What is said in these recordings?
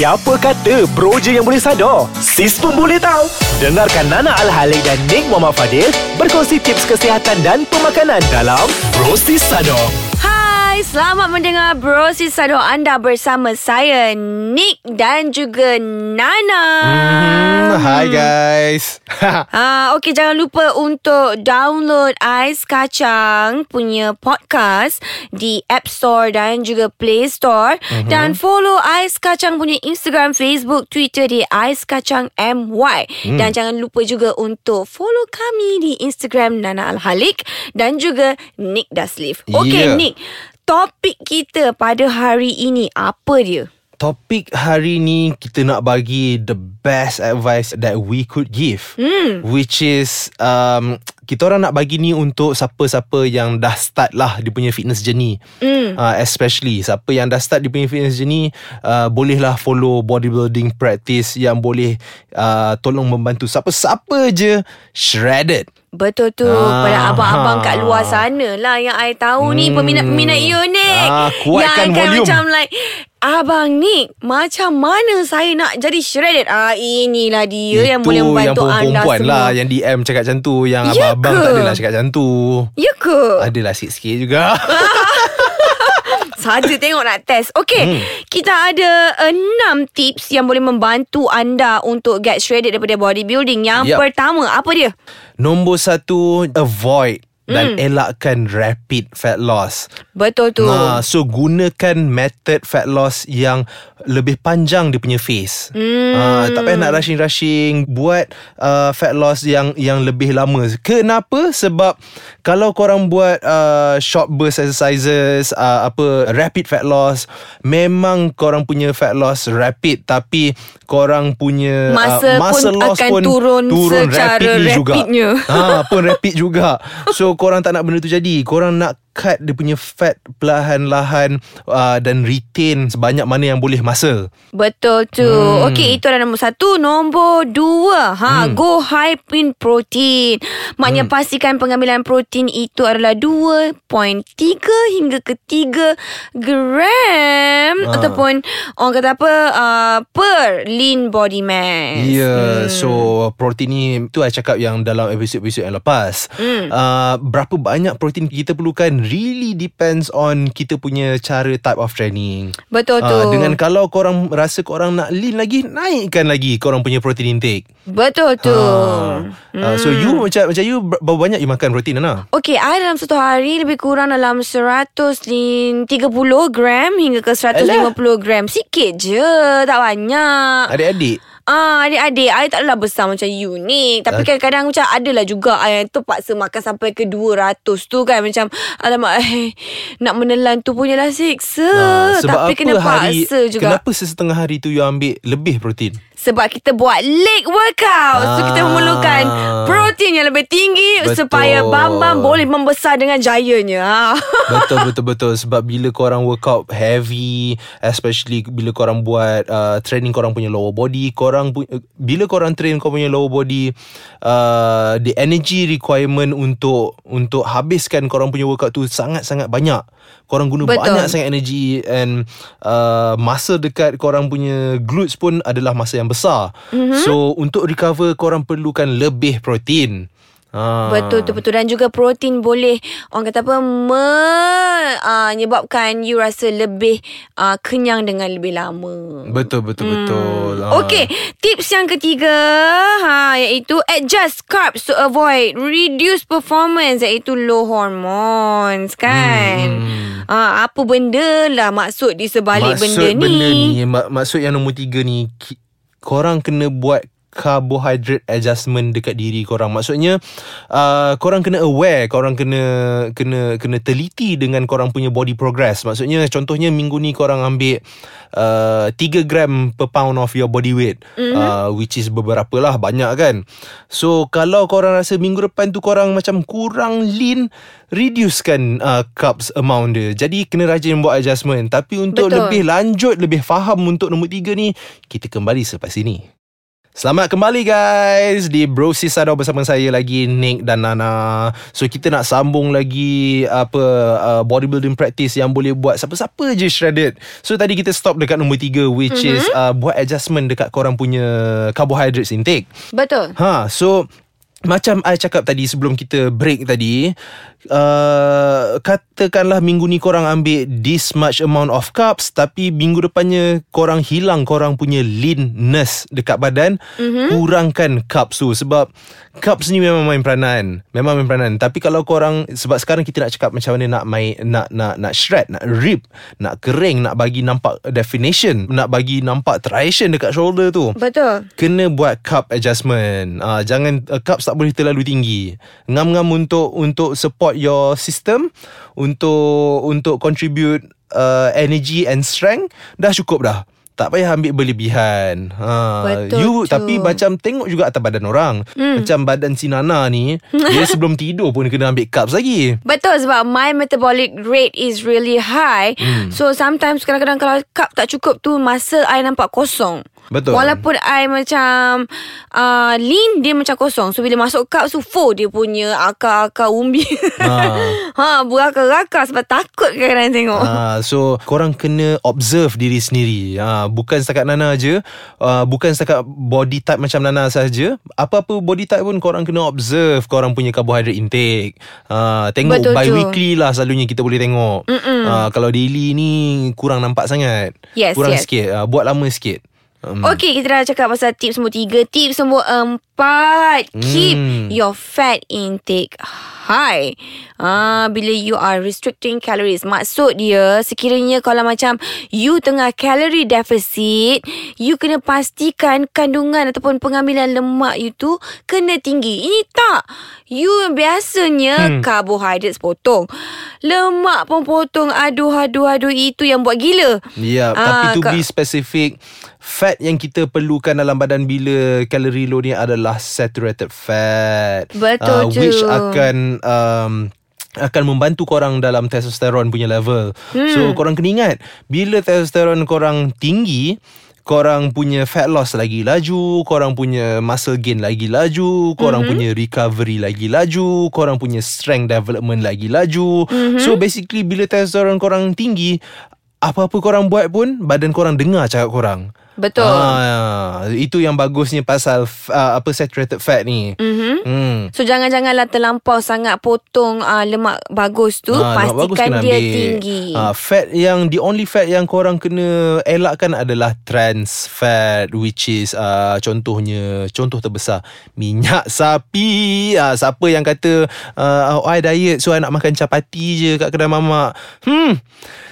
Siapa kata bro je yang boleh sadar? Sis pun boleh tahu. Dengarkan Nana Al-Halik dan Nick Muhammad Fadil berkongsi tips kesihatan dan pemakanan dalam Bro Sis Sadar. Hai, selamat mendengar Bro Sisado anda bersama saya Nick dan juga Nana. Hmm, Hi guys. Ah, okey jangan lupa untuk download Ais Kacang punya podcast di App Store dan juga Play Store Mhm. dan follow Ais Kacang punya Instagram, Facebook, Twitter di Ais Kacang MY Hmm. dan jangan lupa juga untuk follow kami di Instagram Nana Al Halik dan juga Nick Daslif. Okey Yeah. Nick, topik kita pada hari ini apa dia? Topik hari ni kita nak bagi the best advice that we could give. Hmm. Which is um, kita orang nak bagi ni untuk siapa-siapa yang dah start lah dia punya fitness journey. Hmm. Uh, especially siapa yang dah start dia punya fitness journey uh, bolehlah follow bodybuilding practice yang boleh uh, tolong membantu siapa-siapa je shredded. Betul tu Ah, Pada abang-abang ha. kat luar sana lah Yang I tahu ni Hmm. Peminat-peminat you ni Ah, Yang akan volume. macam like Abang Nick Macam mana saya nak jadi shredded ah, Inilah dia Yang boleh membantu yang anda semua lah Yang DM cakap macam tu Yang Ya abang-abang ke? tak adalah cakap macam tu Ya ke? Adalah sikit-sikit juga Saja tengok nak test Okay Hmm. Kita ada enam tips Yang boleh membantu anda Untuk get shredded Daripada bodybuilding Yang Yup. pertama Apa dia? Nombor satu Avoid dan Hmm. elakkan rapid fat loss. Betul tu Nah, so gunakan method fat loss yang lebih panjang dia punya phase. Hmm. Ah, tak payah nak rushing-rushing buat uh, fat loss yang yang lebih lama. Kenapa? Sebab kalau korang buat uh, short burst exercises, uh, apa rapid fat loss, memang korang punya fat loss rapid tapi korang punya Masa uh, muscle pun loss akan pun turun turun secara rapidly juga. rapidnya. Ha, pun rapid juga. So korang tak nak benda tu jadi. Korang nak cut dia punya fat perlahan-lahan uh, dan retain sebanyak mana yang boleh masa. Betul tu. Hmm. Okey, itu adalah nombor satu. Nombor dua, ha, hmm. go high in protein. Maknanya hmm. pastikan pengambilan protein itu adalah 2.3 hingga ke 3 gram Ha. ataupun orang kata apa uh, per lean body mass. Ya, yeah, hmm. so protein ni tu I cakap yang dalam episod-episod yang lepas. Hmm. Uh, berapa banyak protein kita perlukan really depends on kita punya cara type of training. Betul tu. Uh, dengan kalau korang rasa korang nak lean lagi, naikkan lagi korang punya protein intake. Betul tu. Uh, uh, so Hmm. you macam macam you ber- berapa banyak you makan protein Ana? Okey, I dalam satu hari lebih kurang dalam 130 gram hingga ke 150 gram. Sikit je, tak banyak. Adik-adik Ah, adik-adik, I taklah besar macam you ni. Tapi kadang-kadang macam adalah juga I yang terpaksa makan sampai ke 200 tu kan. Macam, alamak, eh, nak menelan tu punyalah siksa. Ah, Tapi apa kena hari paksa juga. Kenapa sesetengah hari tu you ambil lebih protein? Sebab kita buat leg workout. So, kita Ah. memerlukan protein yang lebih tinggi Betul. supaya bam-bam boleh membesar dengan jayanya. Ah. betul betul betul sebab bila korang workout heavy especially bila korang buat uh, training korang punya lower body korang pu- bila korang train korang punya lower body uh, the energy requirement untuk untuk habiskan korang punya workout tu sangat-sangat banyak korang guna Betul. banyak sangat energy and uh, masa dekat korang punya glutes pun adalah masa yang besar mm-hmm. so untuk recover korang perlukan lebih protein Ah. Betul tu betul dan juga protein boleh orang kata apa menyebabkan you rasa lebih uh, kenyang dengan lebih lama. Betul betul betul. Ah. Okey, tips yang ketiga ha iaitu adjust carbs to avoid reduce performance iaitu low hormones kan. Hmm. Ha, apa benda lah maksud di sebalik maksud benda ni? benda ni mak- maksud yang nombor tiga ni ki- korang kena buat carbohydrate adjustment dekat diri korang. Maksudnya uh, korang kena aware korang kena kena kena teliti dengan korang punya body progress. Maksudnya contohnya minggu ni korang ambil uh, 3 gram per pound of your body weight mm-hmm. uh, which is beberapa lah banyak kan. So kalau korang rasa minggu depan tu korang macam kurang lean reducekan uh, carbs amount dia. Jadi kena rajin buat adjustment. Tapi untuk Betul. lebih lanjut lebih faham untuk nombor tiga ni kita kembali selepas ini Selamat kembali guys di Bro Sisado bersama saya lagi Nick dan Nana. So kita nak sambung lagi apa uh, bodybuilding practice yang boleh buat siapa-siapa je shredded. So tadi kita stop dekat nombor 3 which mm-hmm. is uh, buat adjustment dekat korang punya carbohydrates intake. Betul. Ha, so macam I cakap tadi sebelum kita break tadi, uh, katakanlah minggu ni korang ambil this much amount of carbs tapi minggu depannya korang hilang korang punya leanness dekat badan, mm-hmm. kurangkan carbs tu sebab carbs ni memang main peranan. Memang main peranan. Tapi kalau korang sebab sekarang kita nak cakap macam mana nak main nak nak nak shred, nak rip, nak kering, nak bagi nampak definition, nak bagi nampak triation dekat shoulder tu. Betul. Kena buat carb adjustment. Uh, jangan uh, carbs tak boleh terlalu tinggi. Ngam-ngam untuk untuk support your system, untuk untuk contribute uh, energy and strength dah cukup dah. Tak payah ambil berlebihan. Ha, Betul you tu. tapi macam tengok juga atas badan orang. Hmm. Macam badan si Nana ni, dia sebelum tidur pun kena ambil carbs lagi. Betul sebab my metabolic rate is really high. Hmm. So sometimes kadang-kadang kalau cup tak cukup tu masa I nampak kosong. Betul. Walaupun I macam uh, lean dia macam kosong. So bila masuk cup tu full dia punya akar-akar umbi. Ha. ha berakar-akar sebab takut kadang-kadang tengok. Ha, so korang kena observe diri sendiri. Ha, bukan setakat Nana aje, uh, bukan setakat body type macam Nana saja. Apa-apa body type pun korang kena observe korang punya carbohydrate intake. Ha, tengok Betul, by Ju. weekly lah selalunya kita boleh tengok. Ha, kalau daily ni kurang nampak sangat. Yes, kurang yes. sikit. Ha, buat lama sikit. Um, Okay, kita dah cakap pasal tips nombor tiga. Tips nombor empat. Keep Hmm. your fat intake high. Ah, bila you are restricting calories. Maksud dia, sekiranya kalau macam you tengah calorie deficit, you kena pastikan kandungan ataupun pengambilan lemak you tu kena tinggi. Ini tak. You biasanya hmm. carbohydrates potong. Lemak pun potong. Aduh, aduh, aduh. Itu yang buat gila. Ya, Ah, tapi to ka- be specific, fat yang kita perlukan dalam badan bila calorie low ni adalah saturated fat. Betul, Ah, Which akan um, akan membantu korang dalam testosteron punya level. Hmm. So korang kena ingat, bila testosteron korang tinggi, korang punya fat loss lagi laju, korang punya muscle gain lagi laju, korang mm-hmm. punya recovery lagi laju, korang punya strength development lagi laju. Mm-hmm. So basically bila testosteron korang tinggi, apa-apa korang buat pun badan korang dengar cakap korang. Betul. Ah, itu yang bagusnya pasal uh, apa saturated fat ni. Mhm. Hmm. So jangan-janganlah terlampau sangat potong uh, lemak bagus tu. Ah, bagus pastikan kena dia ambil. tinggi. Ah, fat yang the only fat yang korang kena elakkan adalah trans fat which is uh, contohnya contoh terbesar minyak sapi. Ah, siapa yang kata uh, oh, I diet so I nak makan capati je kat kedai mamak. Hmm.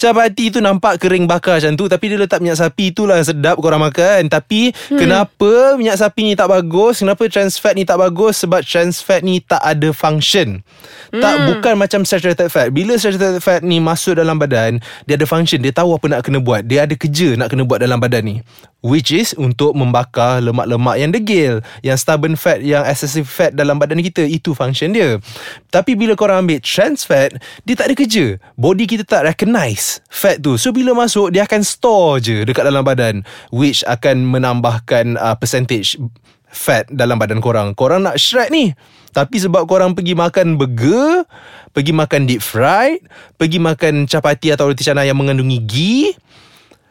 Capati tu nampak kering bakar macam tu Tapi dia letak minyak sapi tu lah Sedap korang makan. Tapi hmm. Kenapa minyak sapi ni tak bagus? Kenapa trans fat ni tak bagus? Sebab trans fat ni tak ada function. Hmm. Tak bukan macam saturated fat. Bila saturated fat ni masuk dalam badan Dia ada function. Dia tahu apa nak kena buat. Dia ada kerja nak kena buat dalam badan ni. Which is Untuk membakar lemak-lemak yang degil Yang stubborn fat Yang excessive fat dalam badan kita. Itu function dia. Tapi bila korang ambil trans fat Dia tak ada kerja. Body kita tak recognize fat tu. So bila masuk Dia akan store je Dekat dalam badan Which akan menambahkan uh, Percentage Fat dalam badan korang. Korang nak shred ni. Tapi sebab korang pergi makan burger Pergi makan deep fried Pergi makan capati atau roti canai Yang mengandungi ghee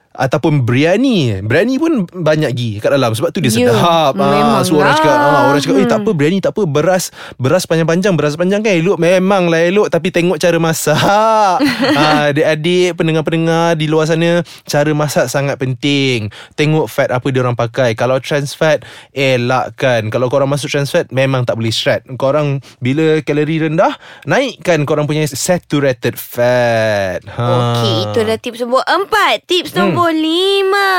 Ataupun biryani. Biryani pun banyak ghee kat dalam. Sebab tu dia Ya, sedap. Memang So orang lah. cakap ah, Orang cakap Eh Hmm. tak apa biryani tak apa. Beras Beras panjang-panjang Beras panjang kan elok. Memanglah elok Tapi tengok cara masak. Ha, Adik-adik Pendengar-pendengar Di luar sana Cara masak sangat penting. Tengok fat apa dia orang pakai. Kalau trans fat Elakkan. Kalau korang masuk trans fat Memang tak boleh shred Korang Bila kalori rendah Naikkan korang punya Saturated fat. Ha. Okey, itu adalah tips nombor empat. Tips nombor lima.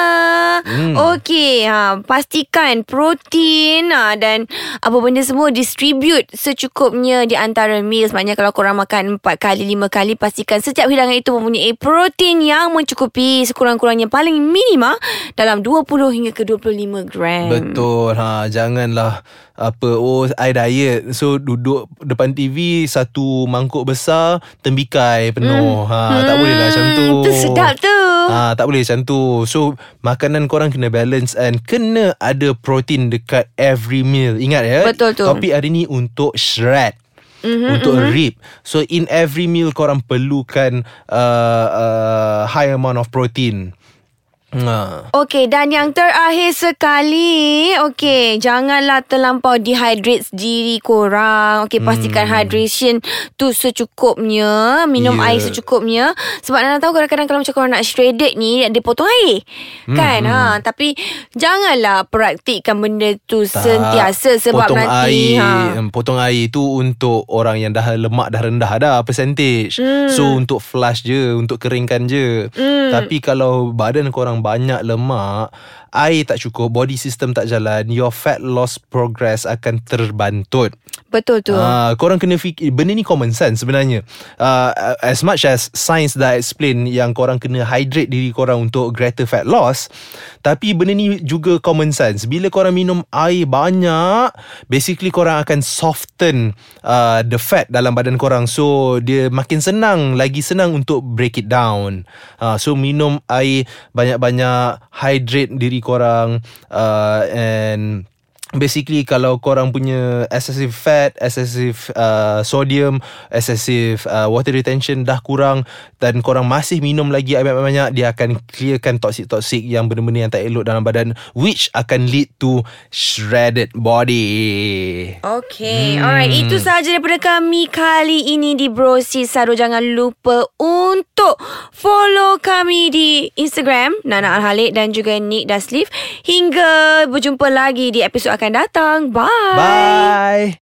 Hmm. Okey, ha, pastikan protein ha, dan apa benda semua distribute secukupnya di antara meals. Maknanya kalau korang makan empat kali, lima kali, pastikan setiap hidangan itu mempunyai protein yang mencukupi sekurang-kurangnya paling minima dalam 20 hingga ke 25 gram. Betul ha janganlah apa oh I diet so duduk depan TV satu mangkuk besar tembikai penuh. Ha tak boleh lah macam tu. Hmm, Tu sedap tu. Ha, tak boleh macam tu. So makanan korang kena balance And kena ada protein dekat every meal. Ingat ya? Betul tu. Topik hari ni untuk shred. Mm-hmm, untuk mm-hmm. rib So in every meal korang perlukan uh, uh, High amount of protein Ha. Okey dan yang terakhir sekali Okey Janganlah terlampau dehydrate diri korang Okey pastikan Hmm. hydration tu secukupnya Minum Ya. air secukupnya Sebab Nana tahu kadang-kadang kalau macam korang nak shredded ni Dia potong air Hmm, Kan ha, Tapi janganlah praktikkan benda tu Tak. sentiasa Sebab potong nanti air, ha. Potong air tu untuk orang yang dah lemak dah rendah dah percentage Hmm. So untuk flush je Untuk keringkan je Hmm. Tapi kalau badan korang banyak lemak Air tak cukup Body system tak jalan Your fat loss progress akan terbantut Betul tu Ah, korang kena fikir benda ni common sense sebenarnya. Uh, as much as science dah explain yang korang kena hydrate diri korang untuk greater fat loss, tapi benda ni juga common sense. Bila korang minum air banyak, basically korang akan soften uh, the fat dalam badan korang. So dia makin senang, lagi senang untuk break it down. Uh, so minum air banyak-banyak, hydrate diri korang uh, and Basically kalau korang punya excessive fat, excessive uh, sodium, excessive uh, water retention dah kurang dan korang masih minum lagi air banyak-banyak, dia akan clearkan toxic-toxic yang benda-benda yang tak elok dalam badan which akan lead to shredded body. Okay, hmm. alright. Itu sahaja daripada kami kali ini di Brosi Saro. Jangan lupa untuk follow kami di Instagram Nana Al-Halik dan juga Nick Daslif. Hingga berjumpa lagi di episod akan datang. Bye. Bye.